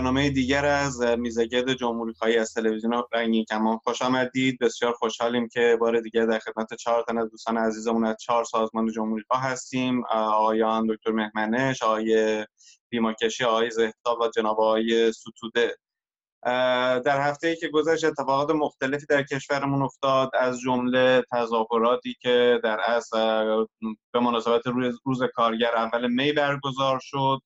برنامه دیگر از میزگرد جمهوری خواهی از تلویزیون رنگین کمان. خوش آمدید. بسیار خوشحالیم که بار دیگر در خدمت چهار تن از دوستان عزیزمون از چهار سازمان جمهوری خواه هستیم. آقایان دکتر مهمنش آقای بیماکشی آقای زهتاب و جناب آقای ستوده. در هفته ای که گذشت اتفاقات مختلفی در کشورمون افتاد. از جمله تظاهراتی که در اصل به مناسبت روز کارگر اول می برگزار شد.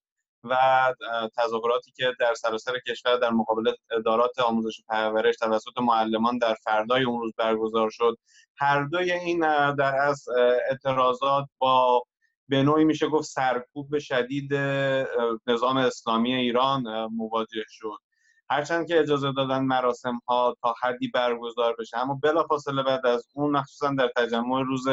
و تظاهراتی که در سراسر کشور در مقابل ادارات آموزش و پرورش توسط معلمان در فردای اون روز برگزار شد. هر دوی این در از اعتراضات با به نوعی میشه گفت سرکوب شدید نظام اسلامی ایران مواجه شد. هرچند که اجازه دادن مراسم ها تا حدی برگزار بشه. اما بلافاصله بعد از اون مخصوصا در تجمع روز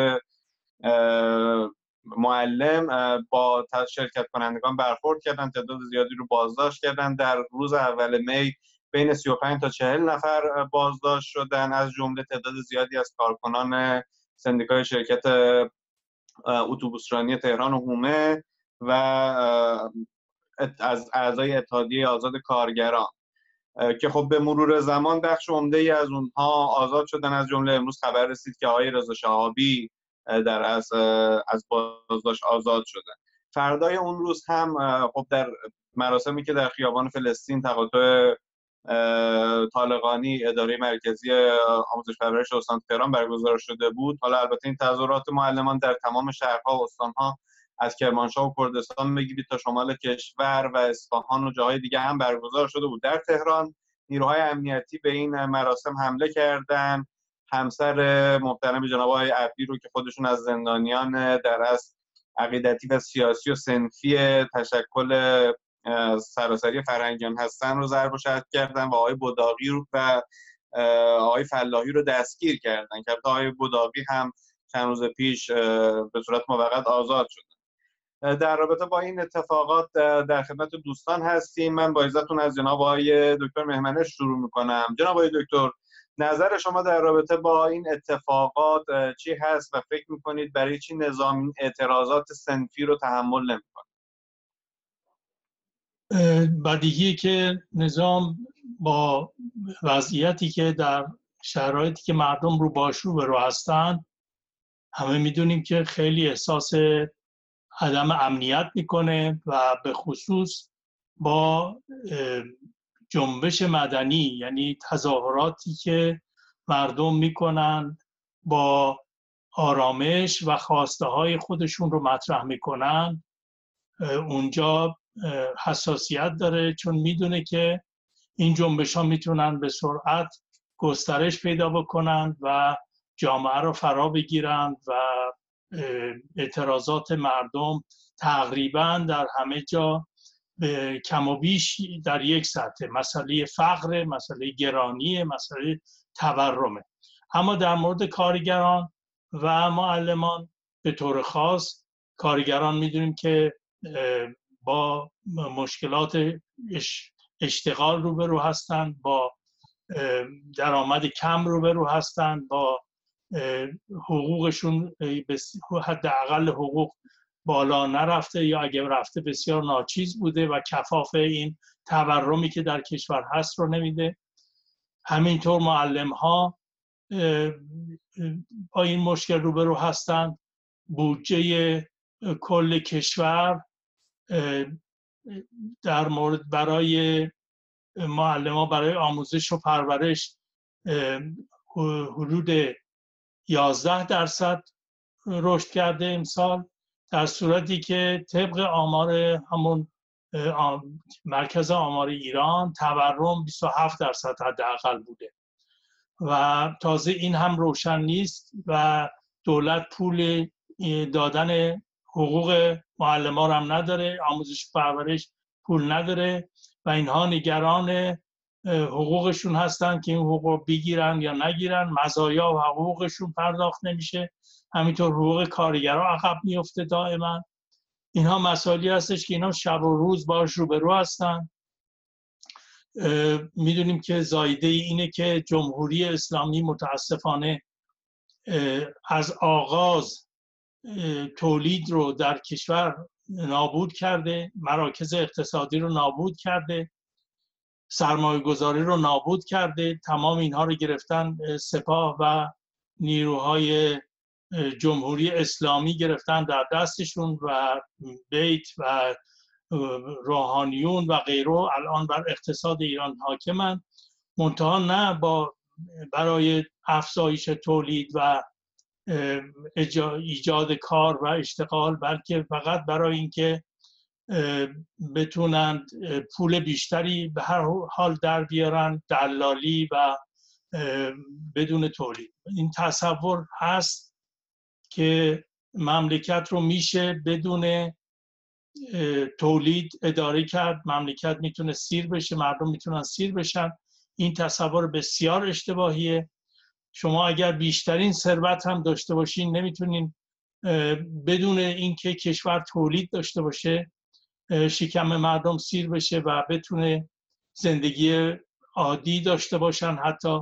معلم با شرکت کنندگان برخورد کردن تعداد زیادی رو بازداشت کردن. در روز اول می بین 35 تا 40 نفر بازداشت شدن. از جمله تعداد زیادی از کارکنان سندیکای شرکت اتوبوسرانی تهران و هومه و از اعضای اتحادیه آزاد کارگران که خب به مرور زمان بخش عمده ای از اونها آزاد شدن. از جمله امروز خبر رسید که آقای رضا شهابی در از از بازداشت آزاد شدن. فردای اون روز هم خب در مراسمی که در خیابان فلسطین تقاطع طالقانی اداره مرکزی آموزش پرورش استان تهران برگزار شده بود. حالا البته این تظاهرات معلمان در تمام شهرها و استانها از کرمانشاه و کردستان بگیرید تا شمال کشور و اصفهان و جاهای دیگه هم برگزار شده بود. در تهران نیروهای امنیتی به این مراسم حمله کردند همسر محترم جناب آقای عبدی رو که خودشون از زندانیان در از عقیدتی و سیاسی و سنفی تشکل سراسری فرهنگیان هستن رو ضرب و کردن و آقای بوداقی رو و آقای فلاحی رو دستگیر کردن که آقای بوداقی هم چند روز پیش به صورت موقت آزاد شدن در رابطه با این اتفاقات در خدمت دوستان هستیم. من با عزتون از جناب آقای دکتر مهمنش شروع می‌کنم. جناب آقای دکتر نظر شما در رابطه با این اتفاقات چی هست و فکر می‌کنید برای چی نظام اعتراضات سنفی رو تحمل نمی‌کنه؟ بدیهی که نظام با وضعیتی که در شرایطی که مردم رو باش رو به رو هستن همه می‌دونیم که خیلی احساس عدم امنیت می‌کنه و به خصوص با جنبش مدنی یعنی تظاهراتی که مردم می‌کنن با آرامش و خواسته های خودشون رو مطرح می‌کنن. اونجا حساسیت داره چون می‌دونه که این جنبش ها می‌تونن به سرعت گسترش پیدا بکنن و جامعه رو فرا بگیرن و اعتراضات مردم تقریبا در همه جا کم و بیش در یک سطح. مسئله فقر مسئله گرانی مسئله تورمه اما در مورد کارگران و معلمان به طور خاص کارگران می‌دونیم که با مشکلات اشتغال روبرو هستند با درآمد کم روبرو هستند با حقوقشون حداقل حقوق بالا نرفته یا اگر رفته بسیار ناچیز بوده و کفاف این تورمی که در کشور هست رو نمیده. همینطور معلم ها با این مشکل روبرو هستند. بودجه کل کشور در مورد برای معلم ها برای آموزش و پرورش حدود 11 درصد رشد کرده امسال. در صورتی که طبق آمار همون مرکز آمار ایران تورم 27 درصد حداقل بوده. و تازه این هم روشن نیست و دولت پول دادن حقوق معلم ها هم نداره آموزش پرورش پول نداره و اینها نگران حقوقشون هستن که این حقوق بگیرن یا نگیرن. مزایا و حقوقشون پرداخت نمیشه. همینطور حقوق کارگرها عقب میفته دائما. اینها مسائلی هستش که اینا شب و روز باش روبرو هستن. می‌دونیم که زایده اینه که جمهوری اسلامی متاسفانه از آغاز تولید رو در کشور نابود کرده مراکز اقتصادی رو نابود کرده سرمایه گذاری رو نابود کرده تمام اینها رو گرفتن سپاه و نیروهای جمهوری اسلامی گرفتن در دستشون و بیت و روحانیون و غیره الان بر اقتصاد ایران حاکمند منتها نه با برای افزایش تولید و ایجاد کار و اشتغال بلکه فقط برای اینکه بتونند پول بیشتری به هر حال در بیارن دلالی و بدون تولید. این تصور هست که مملکت رو میشه بدون تولید اداره کرد. مملکت می‌تونه سیر بشه مردم می‌تونن سیر بشن. این تصور بسیار اشتباهیه. شما اگر بیشترین ثروت هم داشته باشین نمی‌تونین بدون اینکه کشور تولید داشته باشه شکم مردم سیر بشه و بتونه زندگی عادی داشته باشن حتی.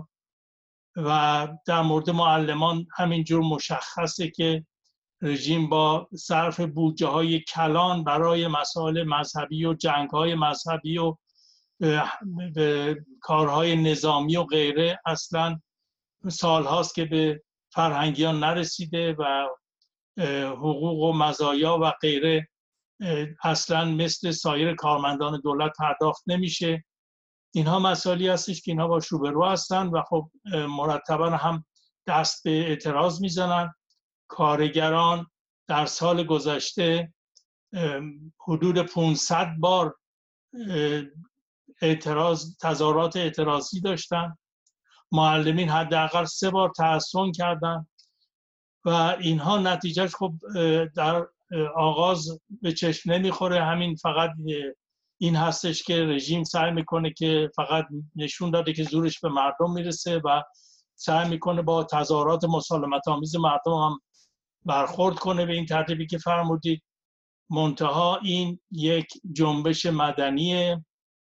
و در مورد معلمان همینجور مشخصه که رژیم با صرف بودجه های کلان برای مسائل مذهبی و جنگ های مذهبی و کارهای نظامی و غیره اصلا سال هاست که به فرهنگیان نرسیده و حقوق و مزایا و غیره اصلا مثل سایر کارمندان دولت پرداخت نمیشه. اینها مسائلی هستش که اینها با روبرو هستن و خب مرتبا هم دست به اعتراض می‌زنن. کارگران در سال گذشته حدود 500 بار اعتراض تظاهرات اعتراضی داشتن. معلمین حداقل سه بار تحسن کردن و اینها نتیجهش خب در آغاز به چشم نمی‌خوره. همین فقط این هستش که رژیم سعی می‌کنه که فقط نشون داده که زورش به مردم می‌رسه و سعی می‌کنه با تظاهرات مسالمت آمیز مردم هم برخورد کنه به این ترتیبی که فرمودید. منتها این یک جنبش مدنیه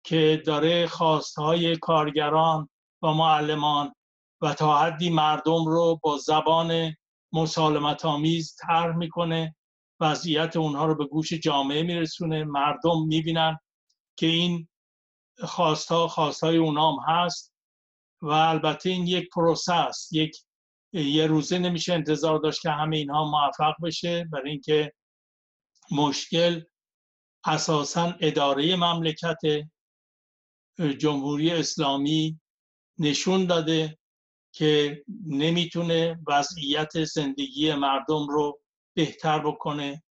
که داره خواستهای کارگران و معلمان و تا حدی مردم رو با زبان مسالمت آمیز طرح می‌کنه. وضعیت اونها رو به گوش جامعه میرسونه. مردم می‌بینن که این خواستها خواستهای اونام هست و البته این یک پروسه یک یه روزه نمیشه انتظار داشت که همه اینها موفق بشه برای اینکه مشکل اساسا اداره مملکت جمهوری اسلامی نشون داده که نمی‌تونه وضعیت زندگی مردم رو بهتر بکنه.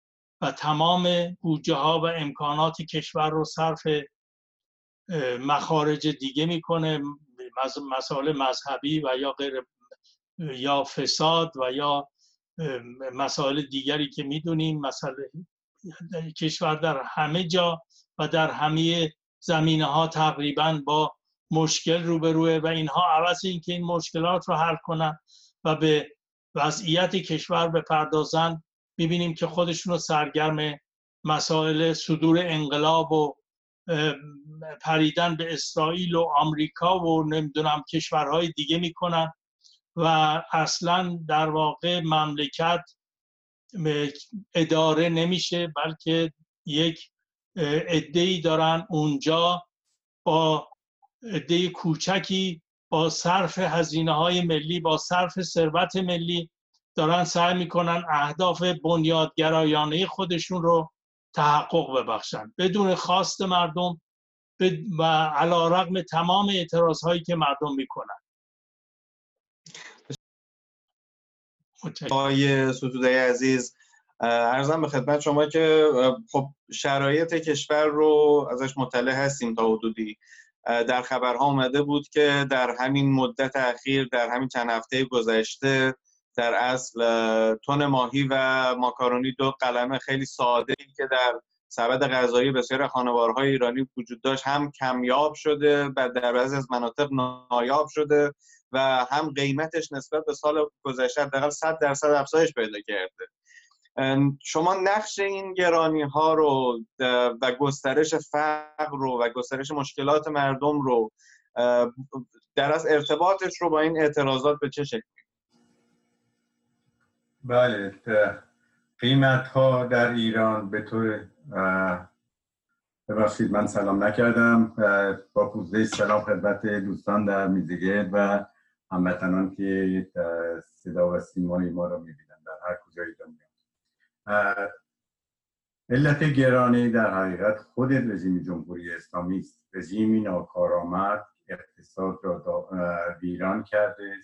و تمام بودجه ها و امکانات کشور رو صرف مخارج دیگه می‌کنه مسائل مذهبی و یا غیر یا فساد و یا مسائل دیگری که می‌دونیم مسئله کشور در همه جا و در همه زمینه ها تقریبا با مشکل روبروه و اینها عوض اینکه این مشکلات رو حل کنن و به وضعیت کشور بپردازن می‌بینیم که خودشون رو سرگرم مسائل صدور انقلاب و پریدن به اسرائیل و آمریکا و نمی‌دونم کشورهای دیگه می‌کنن و اصلا در واقع مملکت اداره نمیشه بلکه یک ای دارن اونجا با عده کوچکی با صرف هزینه های ملی با صرف ثروت ملی. دارن سعی می‌کنن اهداف بنیادگرایانه خودشون رو تحقق ببخشن. بدون خواست مردم و علا رقم تمام اعتراض هایی که مردم می‌کنن. آقای ستوده عزیز ارزم به خدمت شما که خب شرایط کشور رو ازش مطلع هستیم تا حدودی. در خبرها اومده بود که در همین مدت اخیر در همین چند هفته گذشته در اصل تون ماهی و ماکارونی دو قلمه خیلی ساده ای که در سبد غذایی بسیار خانوارهای ایرانی وجود داشت. هم کمیاب شده و در بعضی از مناطق نایاب شده و هم قیمتش نسبت به سال گذشته حداقل 100 درصد افزایش پیدا کرده. شما نقش این گرانی ها رو و گسترش فقر رو و گسترش مشکلات مردم رو در از ارتباطش رو با این اعتراضات به چه شکلی؟ بله قیمت ها در ایران به طور ببخشید من سلام نکردم. با پوزده سلام خدمت دوستان در میزگرد و هموطنان که صدا و سیمای ما رو می‌بینن در هر کجای دنیا. علت گرانی در حقیقت خود رژیم جمهوری اسلامی است. رژیمی ناکارآمد اقتصاد را ویران کرده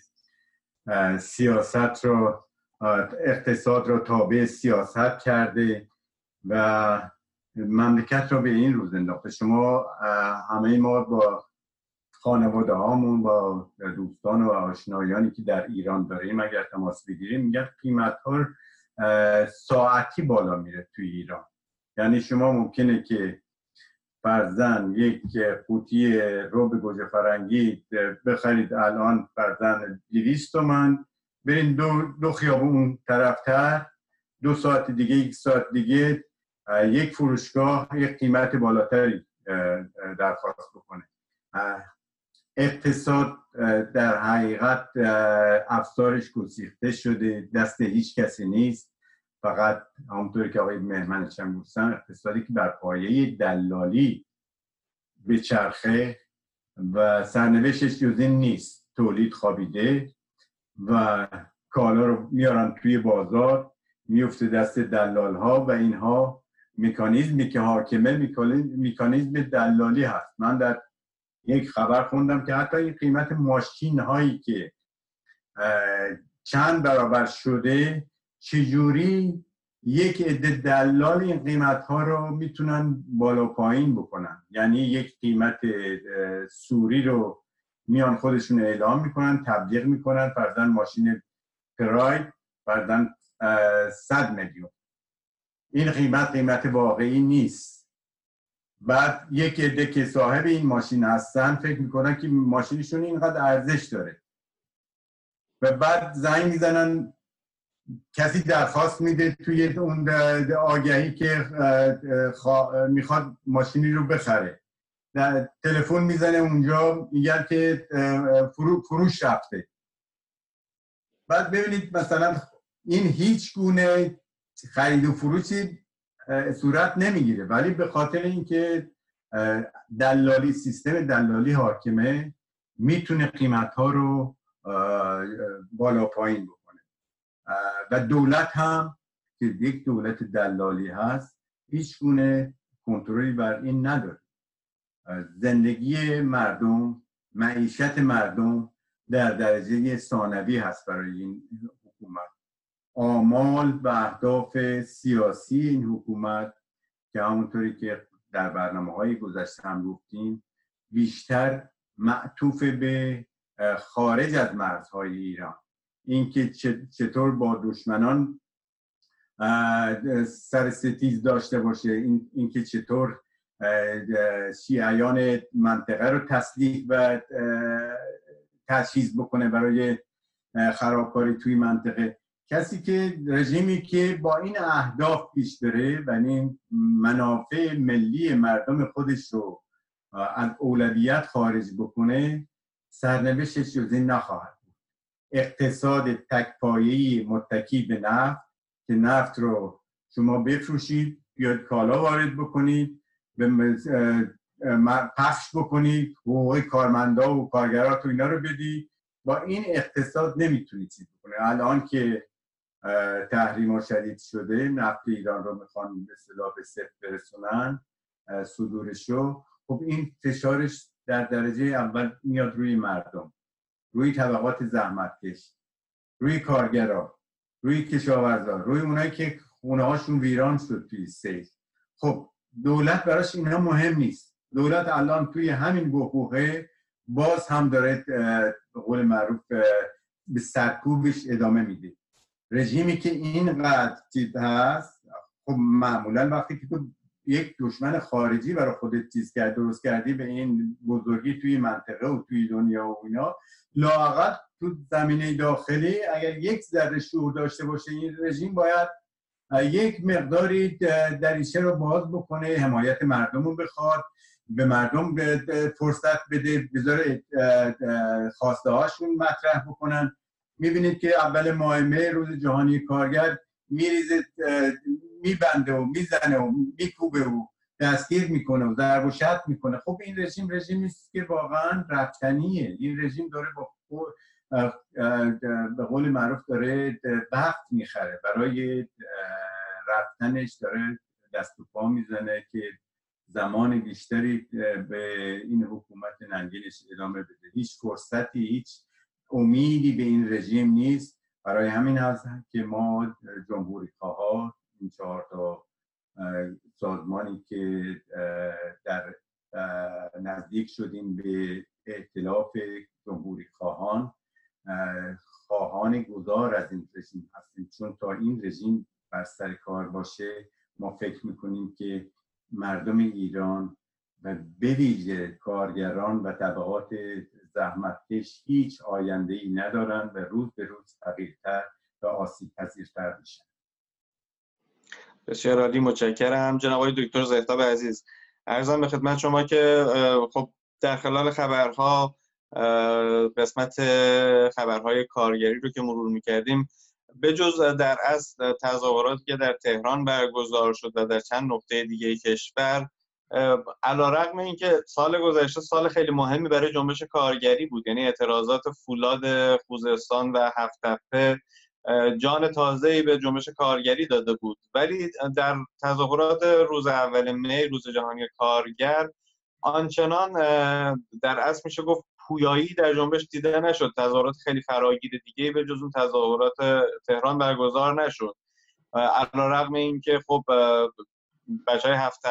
سیاست را اقتصاد را تابع سیاست کرده و مملکت را به این روز انداخته. شما همه ما با خانواده هامون با دوستان و آشنایانی که در ایران داریم اگر تماس بگیریم میگن قیمت ها ساعتی بالا میره توی ایران. یعنی شما ممکنه که فرزن یک قوطی روب گوجه فرنگی بخرید الان فرزن 200 تومن برین دو, دو خیابون اون طرفتر دو ساعت دیگه یک ساعت دیگه یک فروشگاه یک قیمت بالاتری درخواست بکنه. اقتصاد در حقیقت افزارش گسیخته شده دست هیچ کسی نیست. فقط همونطوری که آقای مهمن گفتن اقتصادی که بر پایه دلالی به چرخه و سرنوشتش جز این نیست. تولید خوابیده. و کالا رو میارن توی بازار میفته دست دلال ها و اینها مکانیزمی که حاکمه مکانیزم دلالی هست. من در یک خبر خوندم که حتی این قیمت ماشین هایی که چند برابر شده چجوری یک عده دلال این قیمت ها رو می‌تونن بالا پایین بکنن؟ یعنی یک قیمت سوری رو میان خودشون اعلام می‌کنن تبلیغ می‌کنن فرزن ماشین پراید فرزن صد میلیون. این قیمت قیمت واقعی نیست. بعد یک عده که صاحب این ماشین هستن فکر می‌کنن که ماشینشون اینقدر ارزش داره. و بعد زنگ می‌زنن کسی درخواست میده توی اون آگهی که می‌خواد ماشینی رو بخره. تلفن می‌زنه اونجا میگن که فروش رفته. بعد ببینید مثلا این هیچ گونه خرید و فروشی صورت نمی‌گیره. ولی به خاطر اینکه دلالی سیستم دلالی حاکمه می‌تونه قیمت ها رو بالا پایین بکنه. و دولت هم که یک دولت دلالی هست هیچ گونه کنترلی بر این نداره. زندگی مردم معیشت مردم در درجه ثانوی هست برای این حکومت. آمال و اهداف سیاسی این حکومت که همونطوری که در برنامه های گذشته هم گفتیم بیشتر معطوف به خارج از مرزهای ایران. اینکه چطور با دشمنان سر ستیز داشته باشه اینکه چطور شیعیان منطقه رو تسلیح و تجهیز بکنه برای خرابکاری توی منطقه. کسی که رژیمی که با این اهداف پیش بره و این منافع ملی مردم خودش رو از اولویت خارج بکنه سرنوشتش این نخواهد اقتصاد تکپایی متکی به نفت که نفت رو شما بفروشید یا کالا وارد بکنید. پخش بکنید حقوق کارمندا و کارگرات و اینا رو بدید با این اقتصاد نمی‌تونید چیز بکنه الان که تحریم شدید شده نفت ایران رو می‌خوان به صلاح به صفر برسونن صدورشو خب این فشارش در درجه اول میاد روی مردم روی طبقات زحمتکش روی کارگرا روی کشاورزا روی اونایی که خونه هاشون ویران شد توی سیل. خب دولت براش اینها مهم نیست. دولت الان توی همین بحبوحه باز هم داره به قول معروف به سرکوبش ادامه میده. رژیمی که اینقدر چیز هست خب معمولا وقتی که تو یک دشمن خارجی برای خودت چیز کرد درست کردی به این بزرگی توی منطقه و توی دنیا و اینا لاقل تو زمینه داخلی اگر یک ذره شعور داشته باشه این رژیم باید یک مقداری دریچه رو باز بکنه حمایت مردم رو بخواد به مردم فرصت بده بذاره خواسته هاشون مطرح بکنن. می‌بینید که اول ماه روز جهانی کارگر میریزه میبنده و می‌زنه و میکوبه و دستگیر می‌کنه و ضرب و می‌کنه. خب این رژیم رژیمی است که واقعا رفتنیه. این رژیم داره با به قول معروف داره وقت می‌خره. برای رفتنش داره دست و پا می‌زنه که زمان بیشتری به این حکومت ننگینش ادامه بده. هیچ فرصتی هیچ امیدی به این رژیم نیست. برای همین هست که ما جمهوری ها این چهار تا سازمانی که در نزدیک شدیم به ائتلاف جمهوری خواهان خواهان گذار از این رژیم هستیم. چون تا این رژیم بر سر کار باشه ما فکر می‌کنیم که مردم ایران و بویژه کارگران و طبقات زحمتکش هیچ آینده ای ندارن و روز به روز تغییرتر و آسیب پذیرتر میشن. بسیار عالی متشکرم. جناب آقای دکتر زهتاب عزیز ارزم به خدمت شما که خب در خلال خبرها قسمت خبرهای کارگری رو که مرور می‌کردیم به جز در اصل تظاهراتی که در تهران برگزار شد و در چند نقطه دیگه کشور علا رقم این که سال گذشته سال خیلی مهمی برای جنبش کارگری بود. یعنی اعتراضات فولاد خوزستان و هفتپه جان تازه‌ای به جنبش کارگری داده بود. ولی در تظاهرات روز اول می روز جهانی کارگر آنچنان در اصل میشه گفت پویایی در جنبش دیده نشد. تظاهرات خیلی فراگیر دیگه به جز اون تظاهرات تهران برگزار نشد. علا رقم این که خب بچه های هفت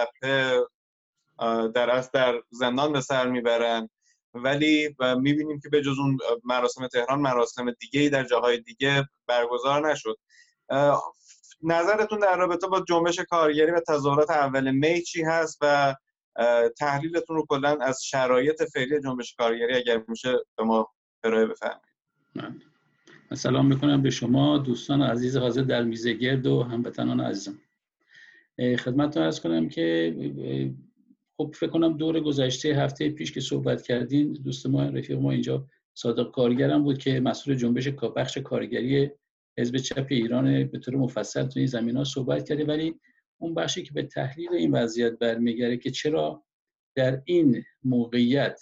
در اصل در زندان به سر می‌برن. ولی می‌بینیم که به جز اون مراسم تهران مراسم دیگه در جاهای دیگه برگزار نشد. نظرتون در رابطه با جنبش کارگری و تظاهرات اول می چی هست و تحلیلتون رو کلا از شرایط فعلی جنبش کارگری اگر میشه به ما ارائه بفرمایید. سلام می‌کنم به شما دوستان عزیز حاضر در میزه گرد و هموطنان عزیزم. خدمتتون ارز کنم که خب فکر کنم دور گذشته هفته پیش که صحبت کردین دوست ما رفیق ما اینجا صادق کارگرم بود که مسئول جنبش بخش کارگری حزب چپ ایران به طور مفصل تو این زمین ها صحبت کرده. ولی اون بخشی که به تحلیل این وضعیت برمیگره که چرا در این موقعیت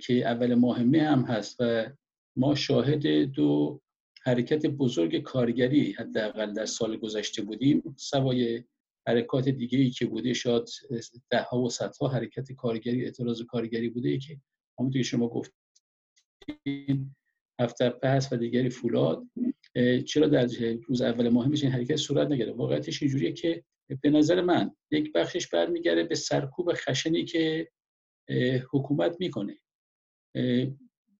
که اول ماه مه هم هست و ما شاهد دو حرکت بزرگ کارگری حداقل در سال گذشته بودیم سوای حرکات دیگه ای که بوده شاید ده ها و صدها حرکت کارگری اعتراض کارگری بوده ای که همونطور که شما گفتین هفته هست و دیگری فولاد چرا در روز اول ماه این حرکت صورت نگرفت؟ واقعیتش اینجوریه که به نظر من یک بخشش برمیگرده به سرکوب خشنی که حکومت می‌کنه.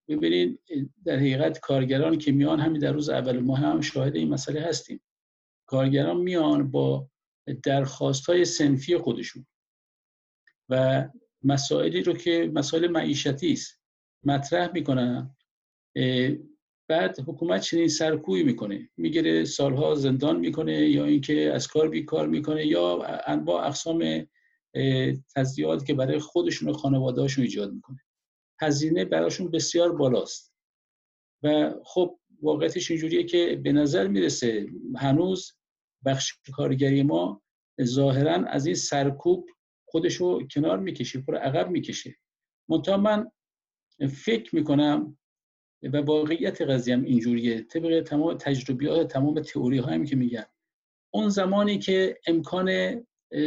ببینید در حقیقت کارگران که میان همین در روز اول ماه هم شاهد این مسئله هستیم. کارگران میان با درخواست های سنفی خودشون و مسائلی رو که مسائل معیشتی است مطرح می‌کنن. بعد حکومت چنین سرکوی می‌کنه. می‌گیره سالها زندان می‌کنه یا اینکه از کار بیکار می‌کنه یا انواع اقسام تزیاد که برای خودشون و خانوادهاشون ایجاد می‌کنه. هزینه براشون بسیار بالاست. و خب واقعیتش اینجوریه که به نظر می‌رسه هنوز بخش کارگری ما ظاهرا از این سرکوب خودش رو کنار می‌کشه پر عقب می‌کشه. منتها من فکر می‌کنم و واقعیت قضیه هم اینجوریه. طبق تمام تجربیات تمام تئوری هایی که میگن. اون زمانی که امکان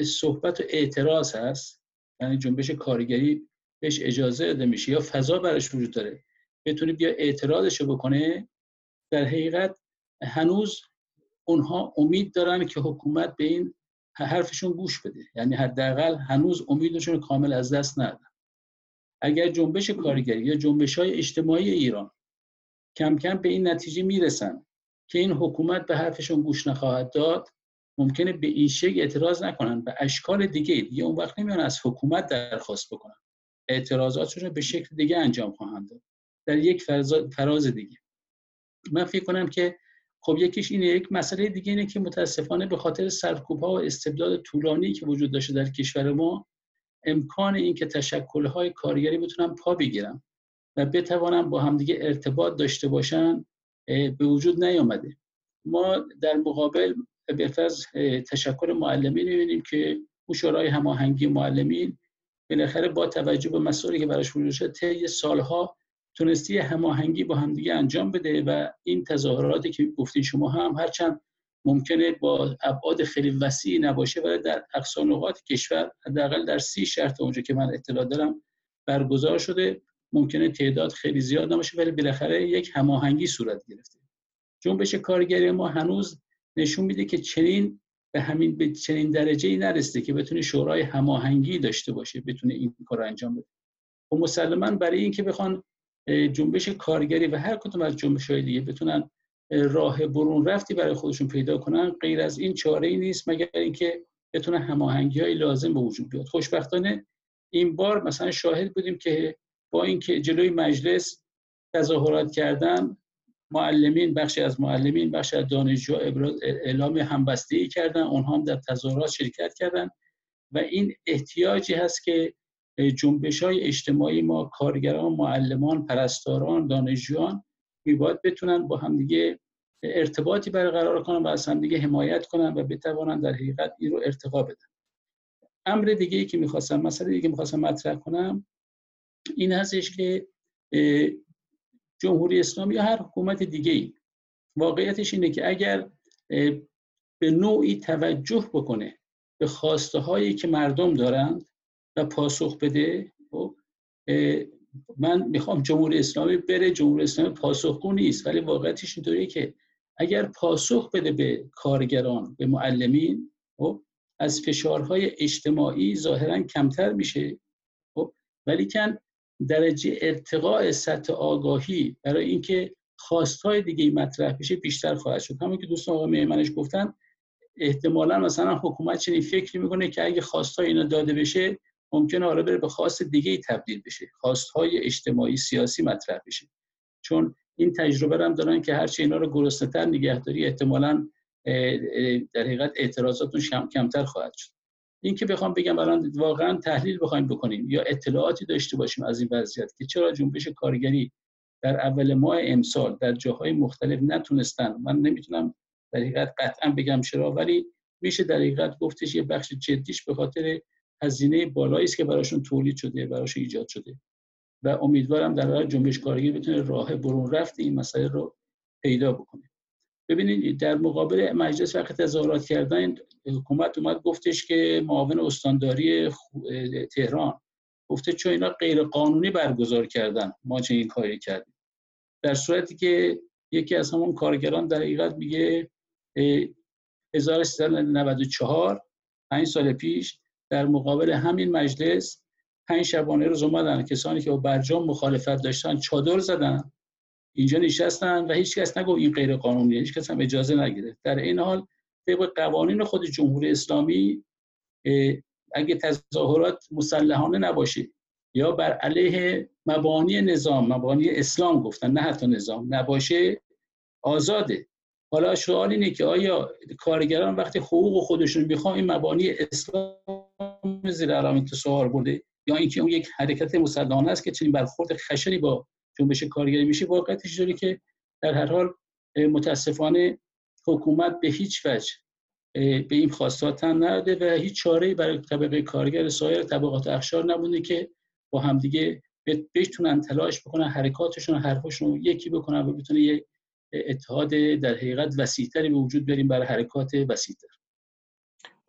صحبت و اعتراض هست یعنی جنبش کارگری بهش اجازه داده میشه یا فضا براش وجود داره بتونه بیا اعتراضش بکنه در حقیقت هنوز اونها امید دارن که حکومت به این حرفشون گوش بده. یعنی حداقل هنوز امیدشون کامل از دست ندادن. اگر جنبش کارگری یا جنبش های اجتماعی ایران کم کم به این نتیجه می‌رسن که این حکومت به حرفشون گوش نخواهد داد ممکنه به این شکل اعتراض نکنن به اشکال دیگه دیگه اون وقت نمیان از حکومت درخواست بکنن. اعتراضاتشون به شکل دیگه انجام خواهند داد. در یک فراز دیگه. من فکر کنم که خب یکیش اینه یک مسئله دیگه اینه که متاسفانه به خاطر سرکوب ها و استبداد طولانی که وجود داشته در کشور ما امکان اینکه تشکل های کارگری بتونن پا بگیرن. و بتوانن با همدیگه ارتباط داشته باشن به وجود نیامده. ما در مقابل به تشکر معلمین می‌بینیم که او شورای هماهنگی معلمین بالاخره با توجه به مسائلی که براش وجود شد طی سالها تونستی هماهنگی با همدیگه انجام بده و این تظاهراتی که گفتین شما هم هرچند ممکنه با ابعاد خیلی وسیعی نباشه ولی در اقصا نقاط کشور حداقل در سی شهر تا اونجا که من اطلاع دارم برگزار شده. ممکنه تعداد خیلی زیاد نباشه ولی بالاخره یک هماهنگی صورت گرفته. جنبش کارگری ما هنوز نشون میده که چنین به همین به چنین درجه ای نرسیده که بتونه شورای هماهنگی داشته باشه بتونه این کار انجام بده. و خب مسلما برای اینکه بخوان جنبش کارگری و هر کدوم از جنبش های دیگه بتونن راه برون رفتی برای خودشون پیدا کنن غیر از این چاره ای نیست مگر اینکه بتونه هماهنگی های لازم به وجود بیاد. خوشبختانه این بار مثلا شاهد بودیم که با اینکه جلوی مجلس تظاهرات کردن معلمین بخشی از معلمین بخشی از دانشجو اعلام همبستگی کردن اونها هم در تظاهرات شرکت کردن و این احتیاجی هست که جنبش های اجتماعی ما کارگران معلمان پرستاران دانشجویان میباید بتونن با همدیگه ارتباطی برقرار کنن و از همدیگه حمایت کنن و بتوانن در حقیقت این رو ارتقا بدن. امر دیگه ای که می‌خواستم مسئله دیگه می‌خواستم مطرح کنم این هستش که جمهوری اسلامی یا هر حکومت دیگه ای واقعیتش اینه که اگر به نوعی توجه بکنه به خواسته هایی که مردم دارند و پاسخ بده خب، من می‌خوام جمهوری اسلامی بره جمهوری اسلامی پاسخگو نیست ولی واقعیتش اینطوریه که اگر پاسخ بده به کارگران به معلمین خب از فشارهای اجتماعی ظاهرا کمتر میشه خب ولی کن درجه ارتقاء سطح آگاهی برای اینکه خواستهای دیگه مطرح بشه بیشتر خواهد شد. همون که دوستان آقا میمنش گفتن احتمالا مثلا حکومت چنین فکری می‌کنه که اگه خواستهای اینا داده بشه ممکنه حالا بره به خواست دیگه تبدیل بشه. خواستهای اجتماعی سیاسی مطرح بشه. چون این تجربه هم دارن که هرچی اینا رو گرسنه‌تر نگهداری احتمالا در حقیقت اعتراضاتون کمتر خواهد شد. این که بخوام بگم الان واقعا تحلیل بخوایم بکنیم یا اطلاعاتی داشته باشیم از این وضعیت که چرا جنبش کارگری در اول ماه امسال در جاهای مختلف نتونستن. من نمی‌تونم در حقیقت قطعا بگم چرا ولی میشه در حقیقت گفتش یه بخش جدیش به خاطر هزینه بالایی است که براشون تولید شده براشون ایجاد شده. و امیدوارم در حال جنبش کارگری بتونه راه برون رفت این مسئله رو پیدا بکنه. ببینید در مقابل مجلس وقت تظاهرات کردن حکومت اومد گفتش که معاون استانداری تهران. گفته چون اینا غیر قانونی برگزار کردن ما چنین کاری کردیم. در صورتی که یکی از همون کارگران در حقیقت میگه 1394 پنج سال پیش در مقابل همین مجلس پنج شبانه روز اومدن. کسانی که با برجام مخالفت داشتن چادر زدن. اینجا نشستن و هیچ کس نگو این غیر قانونیه هیچ کس هم اجازه نگیره در این حال طبق قوانین خود جمهوری اسلامی اگه تظاهرات مسلحانه نباشه یا بر علیه مبانی نظام مبانی اسلام گفتن نه حتی نظام نباشه آزاده. حالا سوال اینه که آیا کارگران وقتی حقوق خودشون می‌خوان این مبانی اسلام زیر علامت سوال برده یا اینکه اون یک حرکت مسلحانه است که چنین برخورد خشنی با جنبش کارگری میشه واقعیتش داره که در هر حال متاسفانه حکومت به هیچ وجه به این خواستات تن نرده و هیچ چاره برای طبقه کارگر سایر طبقات اخشار نبوده که با همدیگه بتونن تلاش بکنن حرکاتشون حرفشون یکی بکنن و بتونه یه اتحاد در حقیقت وسیعتری به وجود بریم برای حرکات وسیعتر.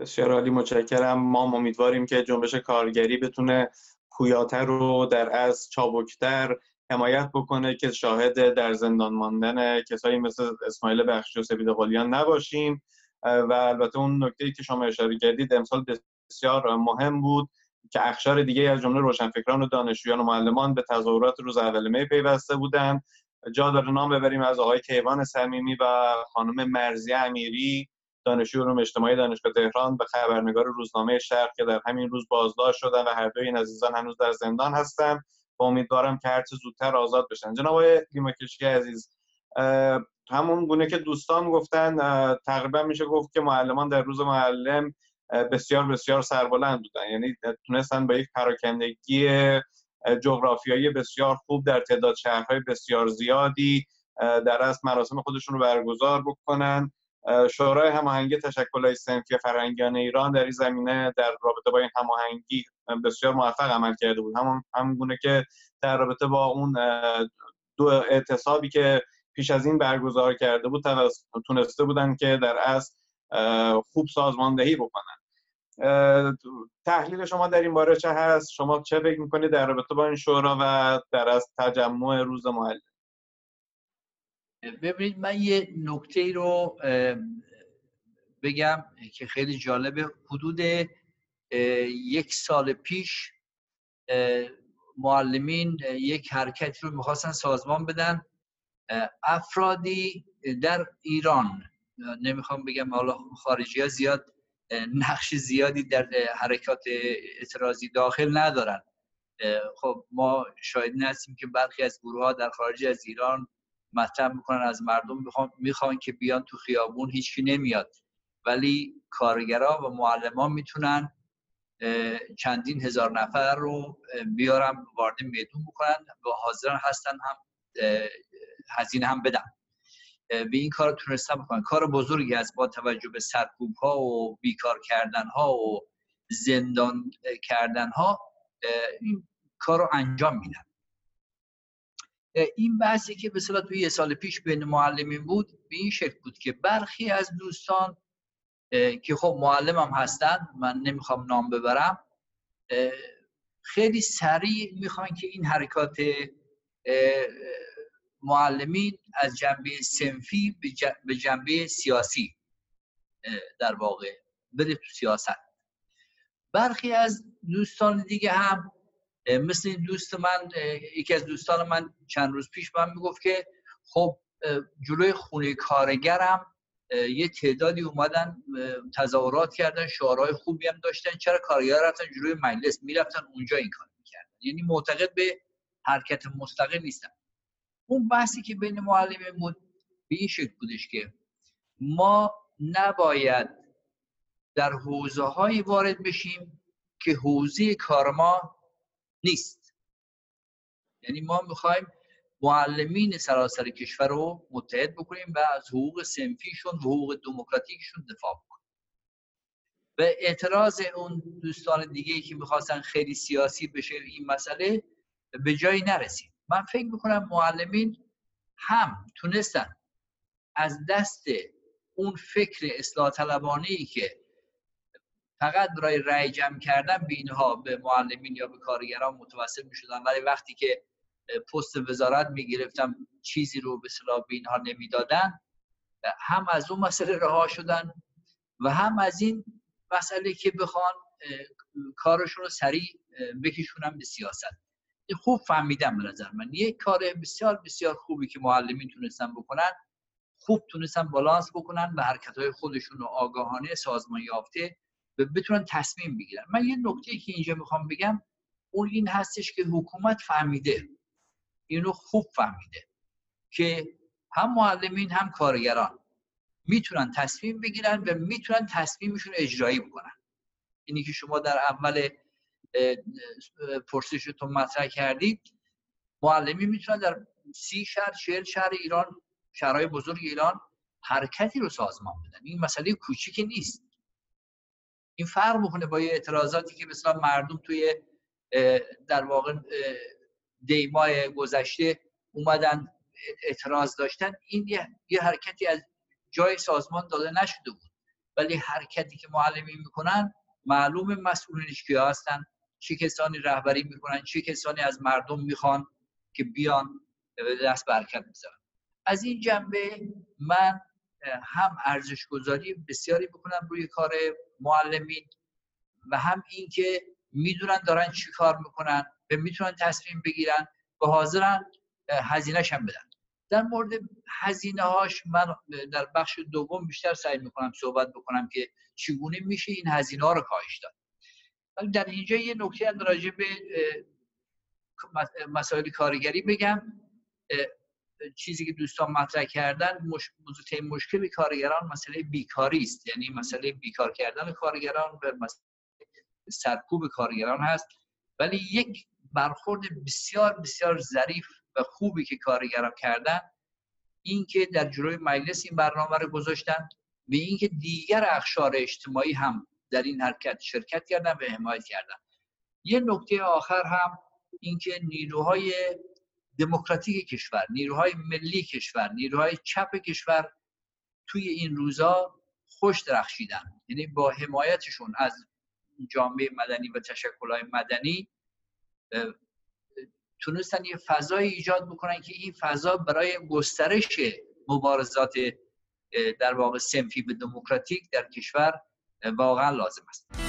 بسیار عالی متشکرم. ما امیدواریم که جنبش کارگری بتونه پویاتر رو در از چابکتر حمایت بکنه که شاهد در زندان ماندن کسایی مثل اسماعیل بخشی و سپید قلیان نباشیم. و البته اون نکته ای که شما اشاره کردید امسال بسیار مهم بود که اخشار دیگه از جمله روشنفکران و دانشجویان و معلمان به تظاهرات روز اول می پیوسته بودند. جا داره نام ببریم از آقای کیوان صمیمی و خانم مرزی امیری دانشجوی علوم اجتماعی دانشگاه تهران به خبرنگار روزنامه شرق که در همین روز بازداشت شدن و هر دوی این عزیزان هنوز در زندان هستند. و امیدوارم که هرچه زودتر آزاد بشن. جناب آقای عزیز همون گونه که دوستان گفتن تقریبا میشه گفت که معلمان در روز معلم بسیار بسیار سربلند بودن. یعنی تونستن با یک پراکندگی جغرافیایی بسیار خوب در تعداد شهرهای بسیار زیادی در از مراسم خودشون رو برگزار بکنن. شورای هماهنگی تشکل سنفی فرهنگیان ایران در این زمینه در رابطه با این هماهنگی بسیار موفق عمل کرده بود. همون همون که در رابطه با اون دو اعتصابی که پیش از این برگزار کرده بود تونسته بودن که در اصل خوب سازماندهی بکنن. تحلیل شما در این باره چه هست؟ شما چه فکر می‌کنید در رابطه با این شورا و در از تجمع روز معلم؟ ببینید من یه نکته رو بگم که خیلی جالبه. حدود یک سال پیش معلمین یک حرکتی رو می‌خواستن سازمان بدن. افرادی در ایران نمی‌خوام بگم حالا خارجی ها زیاد نقش زیادی در حرکات اعتراضی داخل ندارن. خب ما شاید هستیم که برخی از گروه ها در خارج از ایران مطرح می‌کنن از مردم می‌خوان که بیان تو خیابون هیچی نمیاد. ولی کارگرا و معلمان می‌تونن چندین هزار نفر رو بیارن وارد میدون بکنن و حاضرن هستن هم هزینه هم بدن. به این کار تونستن بکنن. کار بزرگی از با توجه به سرکوب ها و بیکار کردن ها و زندان کردن ها این کار رو انجام میدن. این بحثی که به صلاح توی یه سال پیش بین معلمین بود به این شکل بود که برخی از دوستان که خب معلم هم هستن من نمی‌خوام نام ببرم. خیلی سریع می‌خوان که این حرکات معلمین از جنبه سنفی به جنبه سیاسی در واقع بده تو سیاست. برخی از دوستان دیگه هم مثل دوست من یکی از دوستان من چند روز پیش من می‌گفت که خب جلوی خونه کارگرم یه تعدادی اومدن تظاهرات کردن شعارهای خوبی هم داشتن. چرا کارگر رفتن جلوی مجلس؟ می‌رفتن اونجا این کار می‌کردن. یعنی معتقد به حرکت مستقل نیستن. اون بحثی که بین معلم بود به این شکل بودش که ما نباید در حوزه های وارد بشیم که حوزه کار ما نیست. یعنی ما می‌خوایم معلمین سراسر کشور رو متحد بکنیم و از حقوق سنفیشون و حقوق دموکراتیکشون دفاع بکنیم. و اعتراض اون دوستان دیگه که می‌خواستن خیلی سیاسی بشه این مسئله به جایی نرسید. من فکر می‌کنم معلمین هم تونستن از دست اون فکر اصلاح طلبانه که فقط برای رأی جمع کردن به اینها به معلمین یا به کارگران متوسل می‌شدن ولی وقتی که پست وزارت می‌گرفتم چیزی رو به صلاح به اینها نمی‌دادن هم از اون مسئله رها شدن و هم از این مسئله که بخوان کارشون رو سریع بکشونن به سیاست. خوب فهمیدم به نظر من. یک کار بسیار بسیار خوبی که معلمین تونستن بکنن خوب تونستن بالانس بکنن و حرکت های خودشون رو آگاهانه سازمان یافته و بتونن تصمیم بگیرن. من یه نکته که اینجا می‌خوام بگم اون این هستش که حکومت فهمیده اینو خوب فهمیده که هم معلمین هم کارگران می‌تونن تصمیم بگیرن و می‌تونن تصمیمشون اجرایی بکنن. اینی که شما در اول پرسشتون مطرح کردید معلمی می‌تونن در سی شهر چهل شهر ایران شهرهای بزرگ ایران حرکتی رو سازمان بدن. این مسئله کوچیکی نیست. این فرق می‌کنه با اعتراضاتی که مثلا مردم توی در واقع دیمای گذشته اومدن اعتراض داشتن. این یه, حرکتی از جای سازمان داده نشده بود. ولی حرکتی که معلمی می‌کنن معلوم مسئولینش کیا هستن. چه کسانی رهبری می‌کنن چه کسانی از مردم می‌خوان که بیان دست برکت بزنن از این جنبه من هم ارزش گذاری بسیاری بکنم روی کار معلمین و هم اینکه می‌دونن دارن چی کار می‌کنن. و می‌تونن تصمیم بگیرن و حاضرن هزینهش هم بدن. در مورد هزینه هاش من در بخش دوم بیشتر سعی می‌کنم صحبت بکنم که چگونه میشه این هزینه ها رو کاهش داد. ولی در اینجا یه نکته راجع به مسائل کارگری بگم. چیزی که دوستان مطرح کردن مش... مشکل کارگران مسئله بیکاری است. یعنی مسئله بیکار کردن کارگران و مسئله سرکوب کارگران هست. ولی یک برخورد بسیار بسیار ظریف و خوبی که کارگران کردن این که در جلوی مجلس این برنامه رو گذاشتن به اینکه دیگر اخشار اجتماعی هم در این حرکت شرکت کردن و حمایت کردن. یه نکته آخر هم اینکه نیروهای دموکراتیک کشور نیروهای ملی کشور نیروهای چپ کشور توی این روزا خوش درخشیدن. یعنی با حمایتشون از جامعه مدنی و تشکلهای مدنی تونستن یه فضای ایجاد بکنن که این فضا برای گسترش مبارزات در واقع سنفی به دموکراتیک در کشور واقعا لازم است.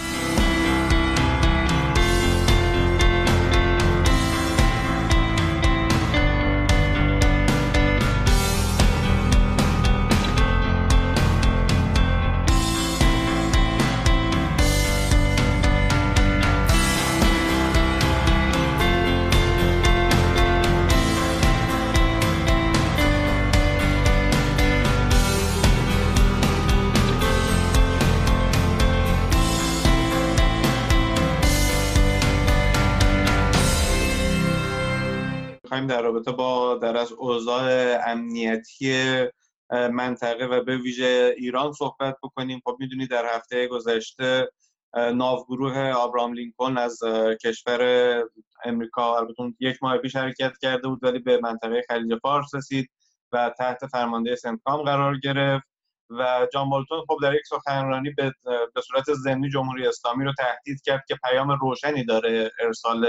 در رابطه با در از اوضاع امنیتی منطقه و به ویژه ایران صحبت بکنیم. خب می‌دونید در هفته گذشته ناوگروه آبرام لینکلن از کشور امریکا البته یک ماه پیش حرکت کرده بود ولی به منطقه خلیج فارس رسید و تحت فرمانده سنتکام قرار گرفت و جان بولتون خب در یک سخنرانی به, به صورت ضمنی جمهوری اسلامی رو تهدید کرد که پیام روشنی داره ارسال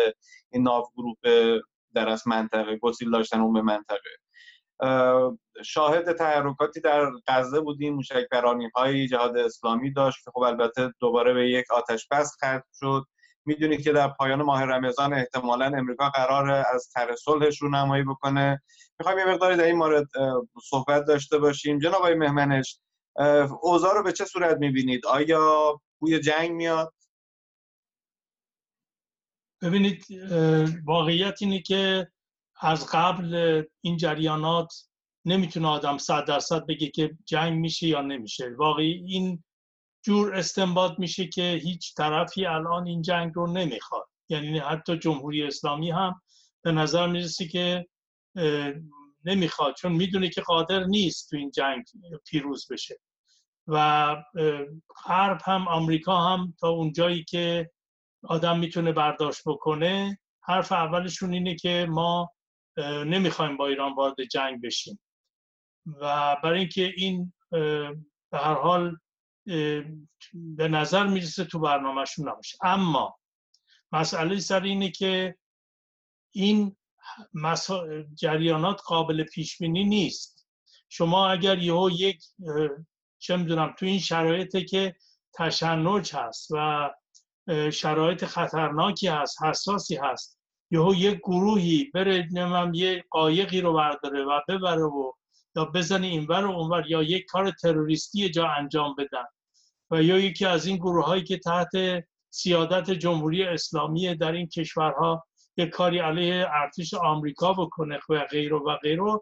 این ناوگروه به در از منطقه گسیل داشتن اون به منطقه شاهد تحرکاتی در غزه بودیم موشک پرانی های جهاد اسلامی داشت که خب البته دوباره به یک آتش بس ختم شد. می‌دونید که در پایان ماه رمضان احتمالا امریکا قرار از طرح صلحش رو نمایی بکنه. می‌خوایم یه مقداری در این مورد صحبت داشته باشیم. جناب آقای مهمنش اوضاع رو به چه صورت می‌بینید؟ آیا بوی جنگ میاد؟ ببینید واقعیت اینه که از قبل این جریانات نمی‌تونه آدم صد درصد بگه که جنگ میشه یا نمیشه. واقعی این جور استنباط میشه که هیچ طرفی الان این جنگ رو نمی‌خواد. یعنی حتی جمهوری اسلامی هم به نظر می‌رسه که نمی‌خواد چون می‌دونه که قادر نیست تو این جنگ پیروز بشه. و غرب هم آمریکا هم تا اونجایی که آدم می‌تونه برداشت بکنه حرف اولشون اینه که ما نمی‌خوایم با ایران وارد جنگ بشیم. و برای اینکه این به هر حال به نظر می‌رسه تو برنامهشون نباشه. اما مسئله سر اینه که این جریانات قابل پیش بینی نیست. شما اگر یهو یک چه می‌دونم تو این شرایطه که تشنج هست و شرایط خطرناکی هست حساسی هست. یهو یک گروهی بره نمیم یه قایقی رو برداره و ببره و یا بزنه اینور و اونور یا یک کار تروریستی جا انجام بدن. و یا یکی از این گروه هایی که تحت سیادت جمهوری اسلامی در این کشورها یک کاری علیه ارتش آمریکا بکنه و غیر و غیره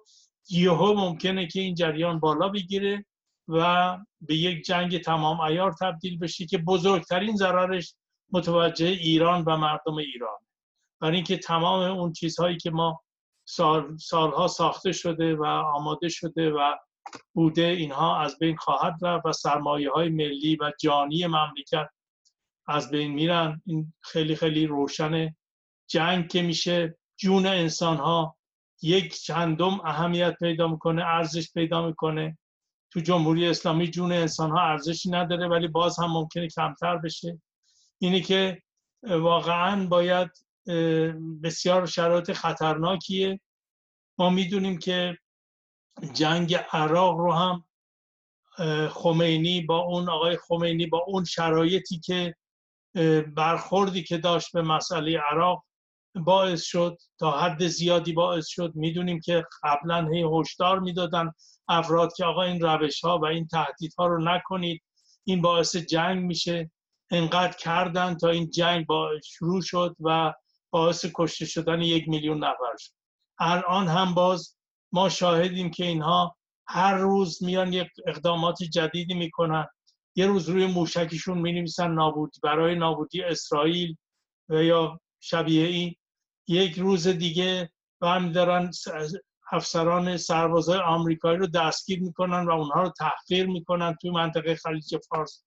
یهو ممکنه که این جریان بالا بگیره و به یک جنگ تمام ایار تبدیل بشه که بزرگترین ضررش متوجه ایران و مردم ایران. برای اینکه تمام اون چیزهایی که ما سال، سالها ساخته شده و آماده شده و بوده اینها از بین خواهد رفت و سرمایه های ملی و جانی مملکت از بین میرن. این خیلی خیلی روشنه جنگ که میشه. جون انسان ها یک چندم اهمیت پیدا می‌کنه ارزش پیدا می‌کنه. تو جمهوری اسلامی جون انسان ها ارزشی نداره ولی باز هم ممکنه کمتر بشه. اینه که واقعا باید بسیار شرایط خطرناکیه. ما می‌دونیم که جنگ عراق رو هم خمینی با اون آقای خمینی با اون شرایطی که برخوردی که داشت به مسئله عراق باعث شد تا حد زیادی باعث شد. می‌دونیم که قبلا هی هشدار می‌دادن افراد که آقا این روش ها و این تهدیدها رو نکنید این باعث جنگ میشه. انقدر کردن تا این جنگ با شروع شد و باعث کشته شدن یک میلیون نفر شد. الان هم باز ما شاهدیم که اینها هر روز میان یک اقدامات جدیدی می‌کنن. یه روز روی موشکشون می نویسن نابودی برای نابودی اسرائیل و یا شبیه این. یک روز دیگه دارن افسران سربازای آمریکایی رو دستگیر می‌کنن و اونها رو تحقیر می‌کنن توی منطقه خلیج فارس.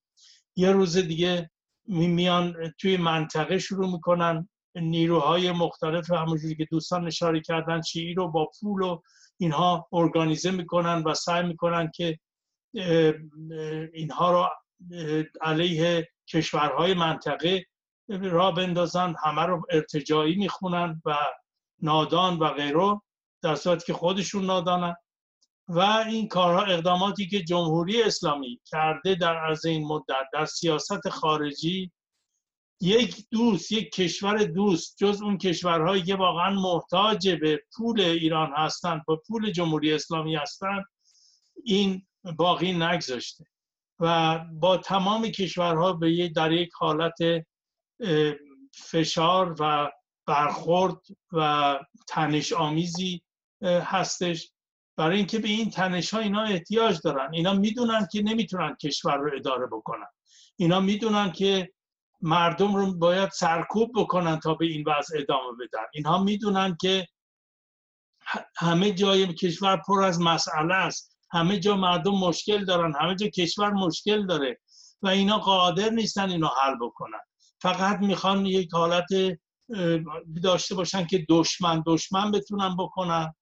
یه روز دیگه میان توی منطقه شروع می‌کنن نیروهای مختلف همونجوری که دوستان اشاره کردن شیعی رو با پول و اینها ارگانیزه می‌کنن و سعی می‌کنن که اینها رو علیه کشورهای منطقه را بندازن همه رو ارتجایی می‌خونن و نادان و غیره در صورتی که خودشون نادانن. و این کارها اقداماتی که جمهوری اسلامی کرده در عرض این مدت در سیاست خارجی یک دوست یک کشور دوست جز اون کشورهایی که واقعا محتاج به پول ایران هستند به پول جمهوری اسلامی هستند این باقی نگذاشته و با تمام کشورها به در یک حالت فشار و برخورد و تنش آمیزی هستش. برای اینکه به این تنش ها اینا احتیاج دارن. اینا می‌دونن که نمی‌تونن کشور رو اداره بکنن. اینا می‌دونن که مردم رو باید سرکوب بکنن تا به این وضع ادامه بدن. اینها می‌دونن که همه جای کشور پر از مسئله است. همه جا مردم مشکل دارن. همه جا کشور مشکل داره و اینا قادر نیستن اینو حل بکنن. فقط می‌خوان یک حالت داشته باشن که دشمن دشمن بتونن بکنن.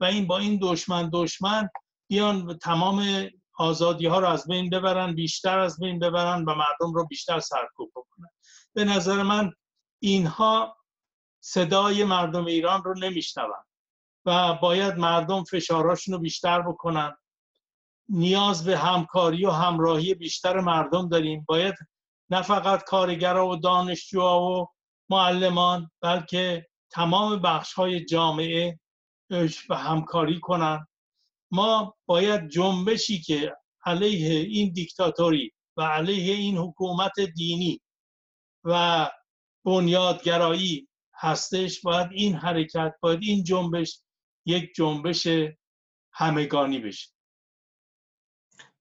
و این با این دشمن دشمن بیان تمام آزادی ها رو از بین ببرن بیشتر از بین ببرن و مردم رو بیشتر سرکوب بکنن. به نظر من اینها صدای مردم ایران رو نمیشنون و باید مردم فشارهاشون رو بیشتر بکنن. نیاز به همکاری و همراهی بیشتر مردم داریم. باید نه فقط کارگرها و دانشجوها و معلمان بلکه تمام بخش های جامعه و همکاری کنن. ما باید جنبشی که علیه این دیکتاتوری و علیه این حکومت دینی و بنیادگرایی هستش باید این حرکت باید این جنبش یک جنبش همگانی بشه.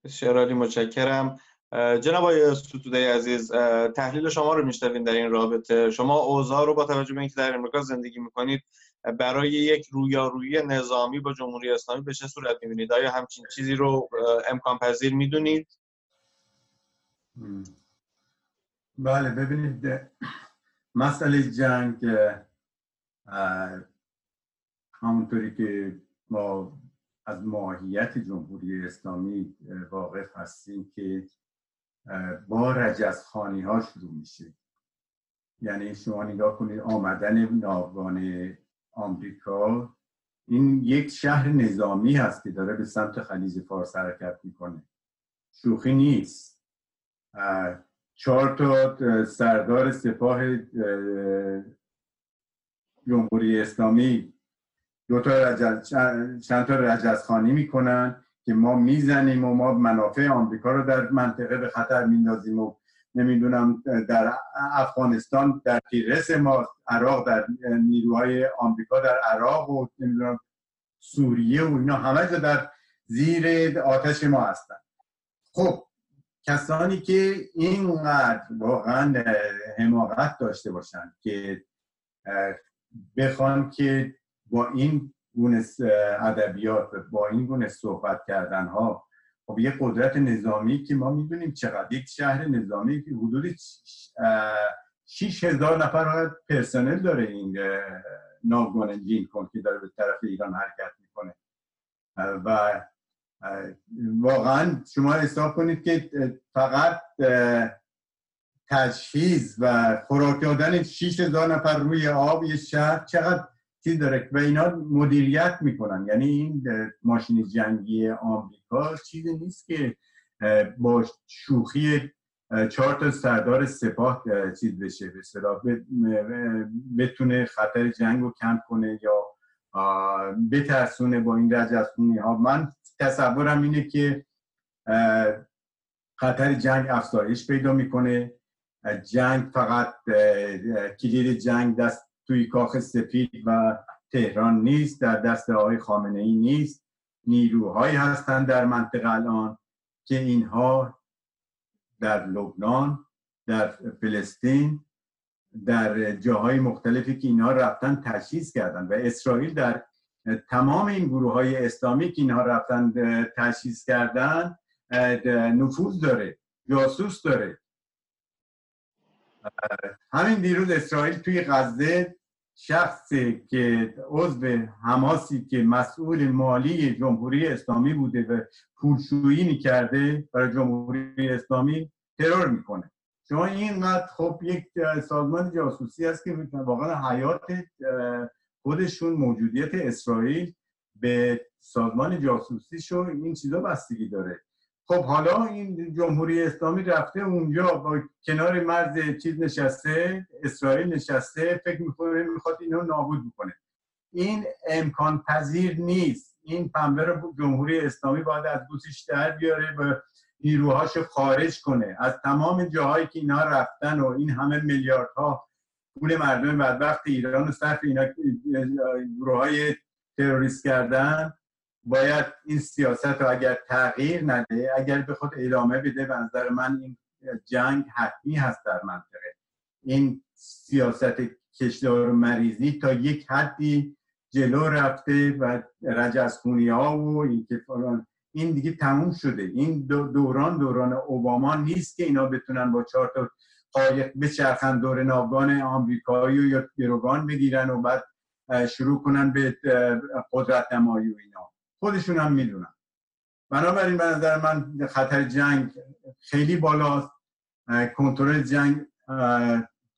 بسیار عالی متشکرم. جناب آقای ستوده عزیز تحلیل شما رو میشنویم در این رابطه. شما اوضاع رو با توجه به اینکه در امریکا زندگی می‌کنید برای یک رویارویی نظامی با جمهوری اسلامی به چه صورت می‌بینید؟ آیا همچین چیزی رو امکان پذیر می‌دونید؟ بله ببینید مسئله جنگ همونطوری که ما از ماهیت جمهوری اسلامی واقف هستیم که با رجزخانی ها شروع میشه. یعنی شما نگاه کنید آمدن ناوگان آمریکا این یک شهر نظامی هست که داره به سمت خلیج فارس حرکت می‌کنه. شوخی نیست. چهار تا سردار سپاه جمهوری اسلامی دو تا رجز چند تا رجزخانی می‌کنن که ما می‌زنیم و ما منافع آمریکا رو در منطقه به خطر میندازیم و نمی‌دونم در افغانستان در تیرس ما عراق در نیروهای آمریکا در عراق و نمی‌دونم سوریه و اینا همه در زیر آتش ما هستن. خب کسانی که اینقدر واقعا حماقت داشته باشن که بخوان که با این گونه ادبیات با این گونه صحبت کردن ها خب یه قدرت نظامی که ما می‌دونیم چقدر یک شهر نظامی که حدود 6 هزار نفر پرسنل داره این ناوگان جین کن که داره به طرف ایران حرکت می‌کنه. و واقعا شما حساب کنید که فقط تجهیز و خوراک دادن 6 هزار نفر روی آب یه شهر چقدر چیز داره و اینا مدیریت می‌کنن. یعنی این ماشین جنگی آمریکا چیزی نیست که با شوخی چهار تا سردار سپاه چیز بشه. به بتونه خطر جنگ رو کم کنه یا بترسونه با این رجزخونی ها. من تصورم اینه که خطر جنگ افزایش پیدا می‌کنه. جنگ فقط کلید جنگ دست توی کاخ سفید و تهران نیست در دست آقای خامنه ای نیست. نیروهایی هستند در منطقه الان که اینها در لبنان در فلسطین در جاهای مختلفی که اینها رفتن تجهیز کردن و اسرائیل در تمام این گروه های اسلامی که اینها رفتن تشخیص کردن نفوذ داره جاسوس داره. همین دیروز اسرائیل توی غزه شخصی که عضو حماسی که مسئول مالی جمهوری اسلامی بوده و پولشویی می‌کرده برای جمهوری اسلامی ترور می‌کنه. شما اینقدر خب یک سازمان جاسوسی است که واقعا حیات خودشون موجودیت اسرائیل به سازمان جاسوسی شو این چیزا بستگی داره. خب حالا این جمهوری اسلامی رفته اونجا با کنار مرز چیز نشسته اسرائیل نشسته فکر می‌کنه می‌خواد اینو نابود بکنه. این امکان پذیر نیست. این پنبه رو جمهوری اسلامی باید از گوشش در بیاره و نیروهاش خارج کنه. از تمام جاهایی که اینا رفتن و این همه میلیاردها پول مردم بدبخت ایران و صرف اینا گروه های تروریست کردن باید این سیاست رو اگر تغییر نده اگر به خود ادامه بده به نظر من این جنگ حتمی هست در منطقه. این سیاست کشدار مریضی تا یک حدی جلو رفته و رجزخونی ها و این که این دیگه تموم شده. این دوران دوران اوباما نیست که اینا بتونن با چهار تا قایق بچرخن دور ناوگان آمریکایی و یا گروگان بگیرن و بعد شروع کنن به قدرت نمایی و اینا. خودشون هم می‌دونن. بنابراین به نظر من خطر جنگ خیلی بالاست. کنترل جنگ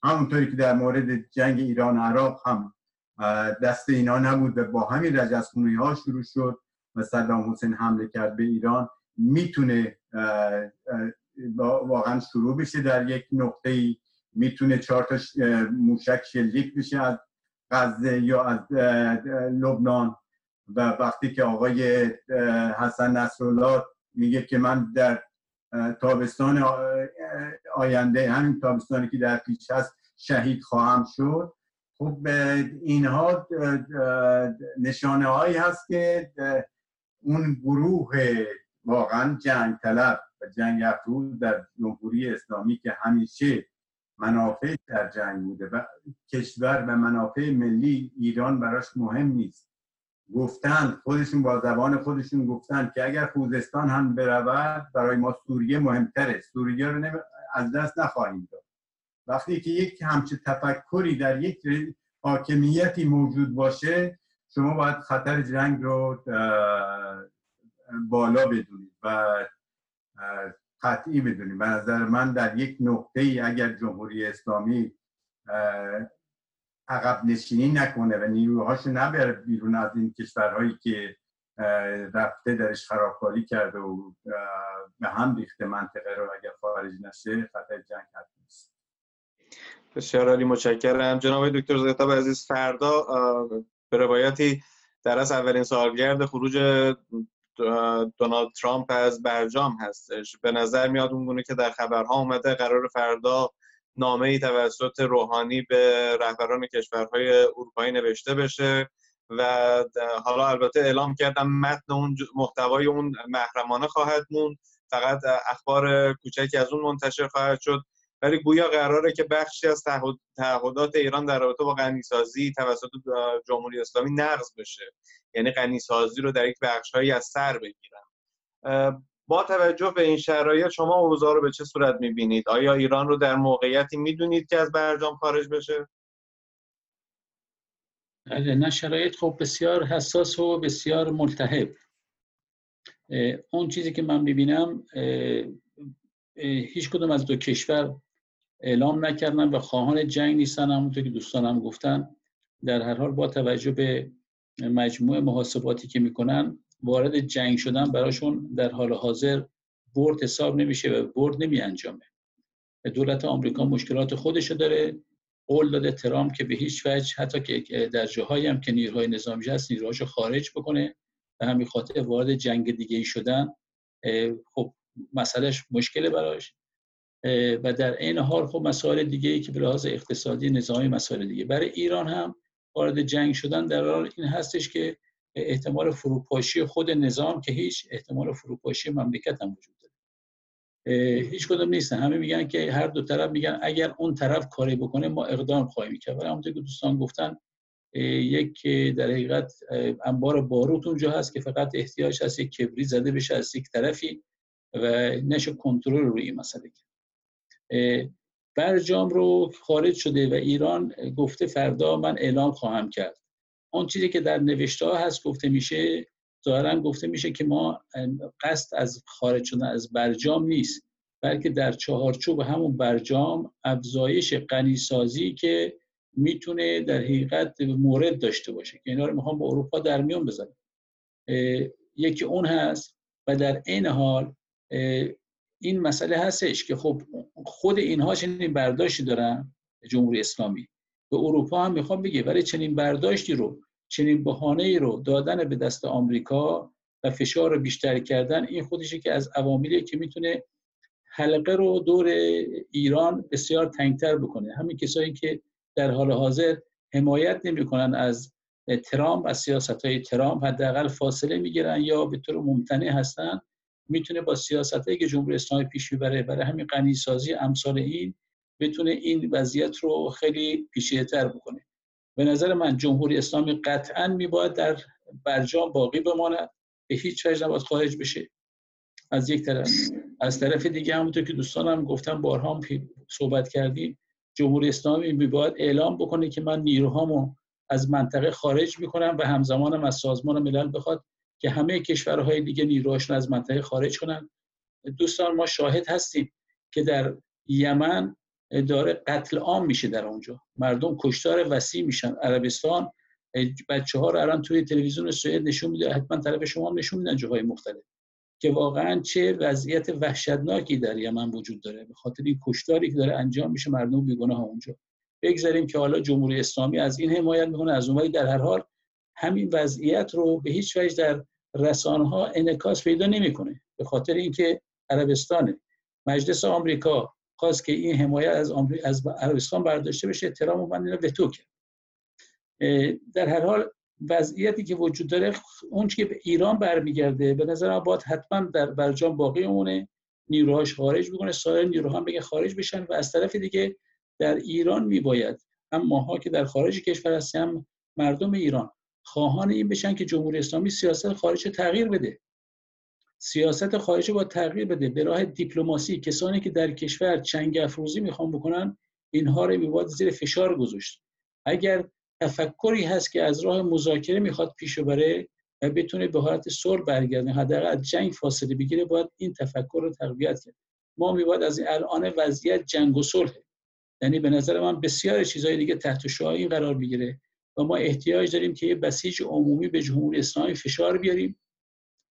همونطوری که در مورد جنگ ایران عراق هم دست اینا نبود و با همین رجزخونی ها شروع شد و صدام حسین حمله کرد به ایران. می‌تونه واقعا شروع بشه در یک نقطه ای می‌تونه چهار تا موشک شلیک بشه از غزه یا از لبنان. و وقتی که آقای حسن نصرالله میگه که من در تابستان آینده همین تابستانی که در پیش هست شهید خواهم شد. خب اینها نشانه هایی هست که اون گروه واقعا جنگ طلب و جنگ افروز در جمهوری اسلامی که همیشه منافع در جنگ بوده و کشور و منافع ملی ایران براش مهم نیست. گفتن خودشون با زبان خودشون گفتن که اگر خوزستان هم برود برای ما سوریه مهمتره. سوریه رو از دست نخواهیم داد. وقتی که یک همچه تفکری در یک حاکمیتی موجود باشه شما باید خطر جنگ رو بالا بدونید و قطعی بدونید. به نظر من در یک نقطه ای اگر جمهوری اسلامی عقب نشینی نکنه و نیروهاشو نبره بیرون از این کشورهایی که رفته درش خرابکاری کرده و به هم ریخته منطقه رو اگر خارج نشه خطر جنگ نیست. بسیار عالی متشکرم. جناب دکتر زیتاب عزیز فردا به روایتی در از اولین سالگرد خروج دونالد ترامپ از برجام هستش. به نظر میاد اونگونه که در خبرها اومده قرار فردا نامه ای توسط روحانی به رهبران کشورهای اروپایی نوشته بشه و حالا البته اعلام کردم متن اون محتوای اون محرمانه خواهد موند. فقط اخبار کوچکی از اون منتشر خواهد شد. ولی گویا قراره که بخشی از تعهدات ایران در رابطه با غنیسازی توسط جمهوری اسلامی نقض بشه. یعنی غنیسازی رو در یک بخشهایی از سر بگیرن. با توجه به این شرایط شما اوضاع رو به چه صورت می‌بینید؟ آیا ایران رو در موقعیتی می‌دونید که از برجام خارج بشه؟ بله، نه شرایط خب بسیار حساس و بسیار ملتهب. اون چیزی که من می‌بینم هیچ کدوم از دو کشور اعلام نکردن و خواهان جنگ نیستن همونطور که دوستانم گفتن. در هر حال با توجه به مجموع محاسباتی که می‌کنن وارد جنگ شدن براشون در حال حاضر برد حساب نمیشه و برد نمی انجامه دولت آمریکا مشکلات خودشو داره. قول داده ترامپ که به هیچ وجه حتی که در جاهایی هم که نیروهای نظامی هست نیروهاشو خارج بکنه. و همین خاطر وارد جنگ دیگه ای شدن خب مسئلهش مشکله براش. و در این حال خب مسائل دیگه ای که به لحاظ اقتصادی نظامی مسائل دیگه. برای ایران هم وارد جنگ شدن در حال این هستش که احتمال فروپاشی خود نظام که هیچ احتمال فروپاشی مملکت هم وجود داره. هیچ کدوم نیستن همه میگن که هر دو طرف میگن اگر اون طرف کاری بکنه ما اقدام خواهیم کرد. ولی همونطور که دوستان گفتن یک در حقیقت انبار باروت اونجا هست که فقط احتیاج هست یک کبری زده بشه از یک طرفی و نشه کنترل روی این مسئله برجام رو خارج شده و ایران گفته فردا من اعلام خواهم کرد. اون چیزی که در نوشته هست گفته میشه ظاهرا گفته میشه که ما قصد از خارج شدن از برجام نیست بلکه در چهارچوب همون برجام افزایش غنیسازی که می‌تونه در حقیقت مورد داشته باشه که اینا رو می‌خوام با اروپا در میون بذارم. یکی اون هست و در این حال این مسئله هستش که خب خود اینها چنین برداشتی دارن جمهوری اسلامی. به اروپا هم می‌خوام بگه ولی چنین برداشتی رو چنین بهانه ای رو دادن به دست آمریکا و فشار رو بیشتر کردن این خودشه که از عواملی که می‌تونه حلقه رو دور ایران بسیار تنگتر بکنه. همین کسایی که در حال حاضر حمایت نمی‌کنن از ترامپ از سیاست های ترامپ حداقل فاصله می‌گیرن یا به طور ممتنع هستن می‌تونه با سیاست که جمهوری اسلامی پیش می‌بره برای همین غنی سازی امثال این بتونه این وضعیت رو خیلی پیشیه تر بکنه. به نظر من جمهوری اسلامی قطعا میباید در برجام باقی بماند. به هیچ وجه نباید خارج بشه. از یک طرف. از طرف دیگه همونطور که دوستانم گفتم بارها صحبت کردیم جمهوری اسلامی میباید اعلام بکنه که من نیروهامو از منطقه خارج می‌کنم و همزمانم از سازمان ملل بخواد که همه کشورهای دیگه نیروهاشون از منطقه خارج کنن. دوستان ما شاهد هستیم که در یمن داره قتل عام میشه در اونجا. مردم کشتار وسیع میشن. عربستان بچه ها رو الان توی تلویزیون سوئد نشون میده. حتما طرف شما نشون میدن جاهای مختلف. که واقعا چه وضعیت وحشتناکی در یمن وجود داره. به خاطر این کشتاری که داره انجام میشه مردم بیگناه اونجا. بگذاریم که حالا جمهوری اسلامی از این حمایت می‌کنه. از اونوری در هر حال همین وضعیت رو به هیچ وجه در رسانه ها انعکاس پیدا نمی‌کنه. به خاطر اینکه عربستان مجلس آمریکا خواست که این حمایت از, از عربستان برداشته بشه احترام و من وتو کرد. در هر حال وضعیتی که وجود داره اون که به ایران برمیگرده به نظر من باید حتما در برجام باقی مونه نیروهاش خارج بکنه سایر نیروها هم بگه خارج بشن و از طرف دیگه در ایران میباید هم ماها که در خارج کشور هستیم مردم ایران خواهان این بشن که جمهوری اسلامی سیاست خارج تغییر بده. سیاست خارجی با تغییر بده. به راه دیپلماسی کسانی که در کشور چنگ افروزی می‌خوان بکنن اینها رو میباید زیر فشار گذاشت. اگر تفکری هست که از راه مذاکره می‌خواد پیش بره و بتونه به حالت صلح برگرده حداقل از جنگ فاصله بگیره باید این تفکر رو تقویت کرد. ما میباید از این الان وضعیت جنگ و صلح یعنی به نظر من بسیار چیزهای دیگه تحت شعاع این قرار بگیره و ما احتیاج داریم که یه بسیج عمومی به جمهوری اسلامی فشار بیاریم.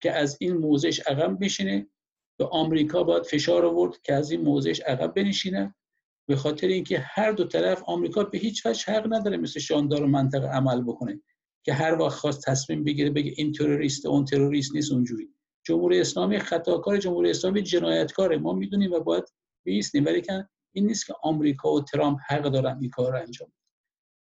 که از این موضعش عقب بشینه. به آمریکا باید فشار آورد که از این موضعش عقب بنشینه. به خاطر اینکه هر دو طرف آمریکا به هیچ وجه حق نداره مثل شاندار منطقه عمل بکنه که هر وقت خواست تصمیم بگیره بگه این تروریست اون تروریست نیست اونجوری. جمهوری اسلامی خطاکار جمهوری اسلامی جنایتکاره. ما می‌دونیم و باید بیستیم. ولی که این نیست که آمریکا و ترامپ حق دارن این کار انجام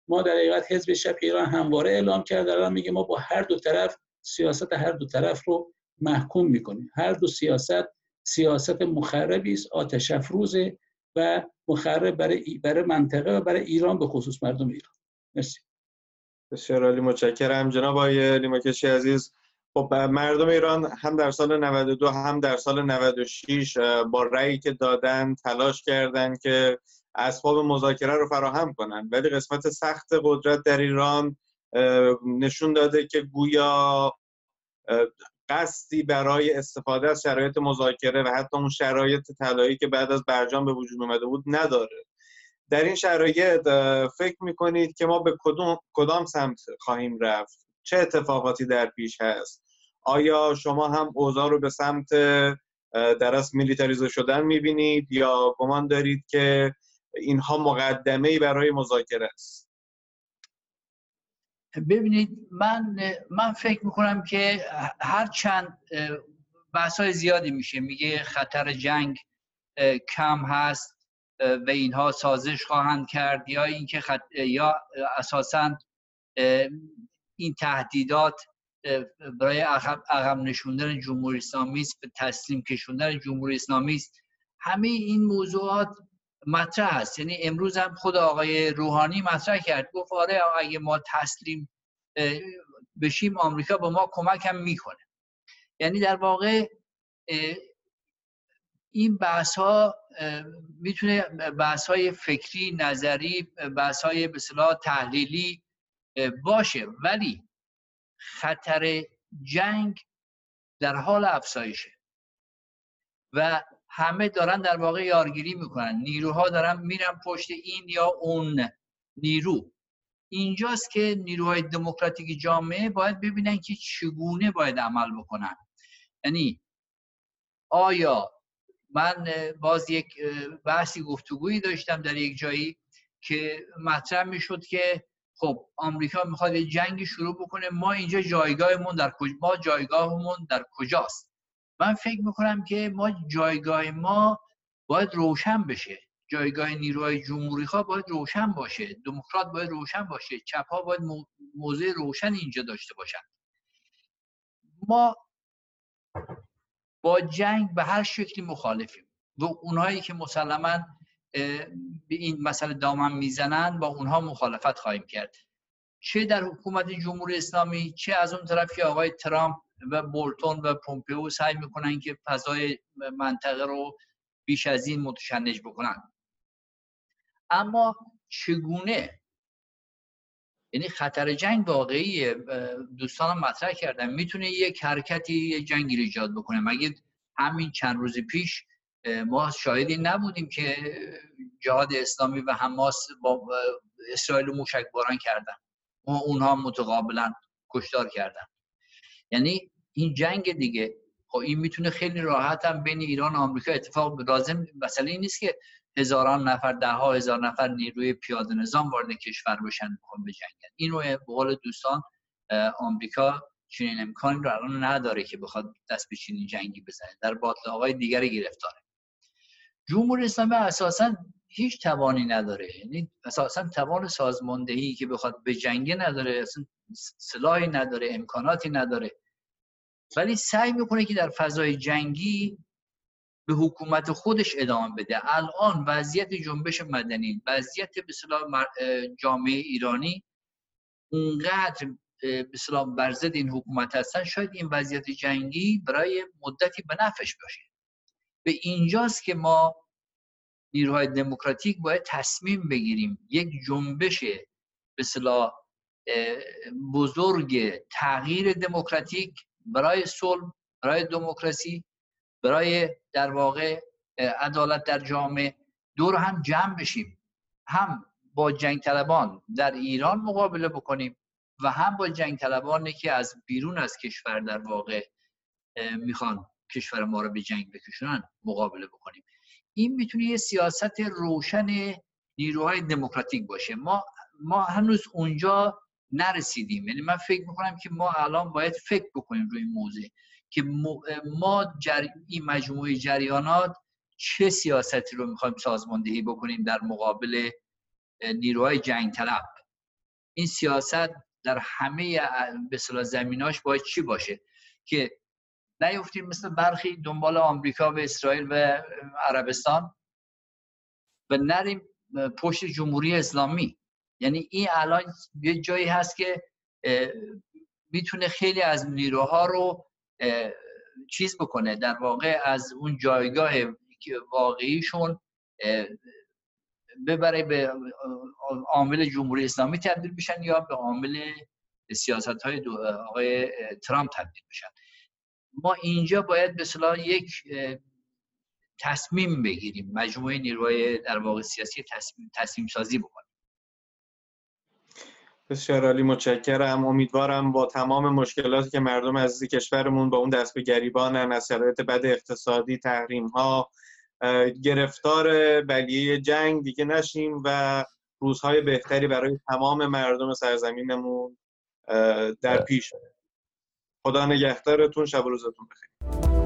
ما در حقیقت حزب شب ایران همواره اعلام کرده الان میگه ما با هر دو طرف سیاست هر دو طرف رو محکوم می‌کنیم هر دو سیاست سیاست مخربی است آتش افروزه و مخرب برای برای منطقه و برای ایران به خصوص مردم ایران. مرسی. بسیار عالی متشکرم. جناب آقای لیماکشی عزیز خب مردم ایران هم در سال 92 هم در سال 96 با رأیی که دادن تلاش کردند که اسباب مذاکره رو فراهم کنند ولی قسمت سخت قدرت در ایران نشون داده که گویا قصدی برای استفاده از شرایط مذاکره و حتی اون شرایط طلایی که بعد از برجام به وجود اومده بود نداره. در این شرایط فکر می‌کنید که ما به کدوم کدام سمت خواهیم رفت؟ چه اتفاقاتی در پیش هست؟ آیا شما هم اوضاع رو به سمت در از شدن می‌بینید یا گمان دارید که اینها مقدمه ای برای مذاکره است؟ ببینید من من فکر می‌کنم که هر چند بحث زیادی میشه. میگه خطر جنگ کم هست و اینها سازش خواهند کرد یا اینکه خط... یا اساسا این تهدیدات برای عقب نشوندن جمهوری اسلامی است به تسلیم کشوندن جمهوری اسلامی است. همه این موضوعات مطرح هست یعنی امروز هم خود آقای روحانی مطرح کرد. گفت آره اگه ما تسلیم بشیم آمریکا به ما کمک هم می‌کنه. یعنی در واقع این بحث ها می‌تونه بحث های فکری نظری بحث های به تحلیلی باشه. ولی خطر جنگ در حال افزایشه. و همه دارن در واقع یارگیری می‌کنن. نیروها دارن میرن پشت این یا اون نیرو. اینجاست که نیروهای دموکراتیک جامعه باید ببینن که چگونه باید عمل بکنن. یعنی آیا من باز یک بحثی گفتگویی داشتم در یک جایی که مطرح می‌شد که خب آمریکا می‌خواد جنگی شروع بکنه ما اینجا جایگاهمون در کج... ما جایگاهمون در کجاست؟ من فکر می‌کنم که ما جایگاه ما باید روشن بشه. جایگاه نیروهای جمهوری خواه باید روشن باشه. دموکرات باید روشن باشه. چپ ها باید موضع روشن اینجا داشته باشن. ما با جنگ به هر شکلی مخالفیم. و اونهایی که مسلما به این مسئله دامن می‌زنن با اونها مخالفت خواهیم کرد. چه در حکومت جمهوری اسلامی چه از اون طرف که آقای ترامپ و بولتون و پومپئو سعی می‌کنن که فضای منطقه رو بیش از این متشنج بکنن. اما چگونه؟ یعنی خطر جنگ واقعی دوستانم مطرح کردن. می‌تونه یک حرکتی یک جنگی ایجاد بکنه. مگه همین چند روز پیش ما شاهدی نبودیم که جهاد اسلامی و حماس با اسرائیل موشک باران کردن. و اونها متقابلا کشتار کردن. یعنی این جنگ دیگه. خب این می‌تونه خیلی راحت هم بین ایران و آمریکا اتفاق لازم مسئله این نیست که هزاران نفر ده ها هزار نفر نیروی پیاده نظام وارد کشور بشن به بجنگن این رو به قول دوستان آمریکا چنین امکانی رو الان نداره که بخواد دست به چنین جنگی بزنه. در باطل آقای دیگری گرفتاره. جمهوری اسلامی اساسا هیچ توانی نداره. یعنی اساسا توان سازماندهی که بخواد به جنگ نداره اصلا سلاحی نداره امکاناتی نداره. ولی سعی می‌کنه که در فضای جنگی به حکومت خودش ادامه بده. الان وضعیت جنبش مدنی وضعیت به جامعه ایرانی اونقدر به برزد این حکومت هستن شاید این وضعیت جنگی برای مدتی به نفش باشه. به اینجاست که ما نیروهای دموکراتیک باید تصمیم بگیریم یک جنبش به بزرگ تغییر دموکراتیک برای صلح برای دموکراسی برای در واقع عدالت در جامعه دور هم جمع بشیم. هم با جنگ طلبان در ایران مقابله بکنیم و هم با جنگ طلبانی که از بیرون از کشور در واقع می‌خوان کشور ما رو به جنگ بکشونن مقابله بکنیم. این می‌تونه یه سیاست روشن نیروهای دموکراتیک باشه. ما ما هنوز اونجا نرسیدیم. یعنی من فکر می‌کنم که ما الان باید فکر بکنیم روی این موضوع که ما جر... این مجموعه جریانات چه سیاستی رو می‌خوایم سازماندهی بکنیم در مقابل نیروهای جنگ طلب این سیاست در همه به زمیناش باید چی باشه؟ که نیفتیم مثل برخی دنبال آمریکا و اسرائیل و عربستان و نریم پشت جمهوری اسلامی. یعنی این الان یه جایی هست که می‌تونه خیلی از نیروها رو چیز بکنه. در واقع از اون جایگاه واقعیشون ببره به عامل جمهوری اسلامی تبدیل بشن یا به عامل سیاست های آقای ترامپ تبدیل بشن. ما اینجا باید به یک تصمیم بگیریم. مجموعه نیروهای در واقع سیاسی تصمیم, تصمیم سازی بکنیم. بسیار عالی متشکرم. امیدوارم با تمام مشکلاتی که مردم عزیز کشورمون با اون دست به گریبانن از شرایط بد اقتصادی تحریم ها گرفتار بلیه جنگ دیگه نشیم و روزهای بهتری برای تمام مردم سرزمینمون در پیش. خدا نگهدارتون شب و روزتون بخیر.